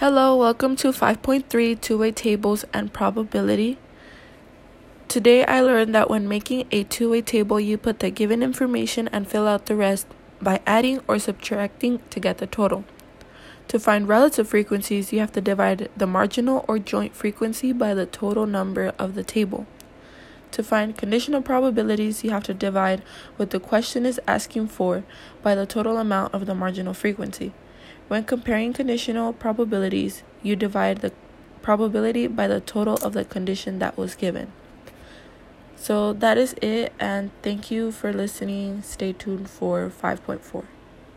Hello, welcome to 5.3 Two-Way Tables and Probability. Today I learned that when making a two-way table, you put the given information and fill out the rest by adding or subtracting to get the total. To find relative frequencies, you have to divide the marginal or joint frequency by the total number of the table. To find conditional probabilities, you have to divide what the question is asking for by the total amount of the marginal frequency. When comparing conditional probabilities, you divide the probability by the total of the condition that was given. So that is it, and thank you for listening. Stay tuned for 5.4.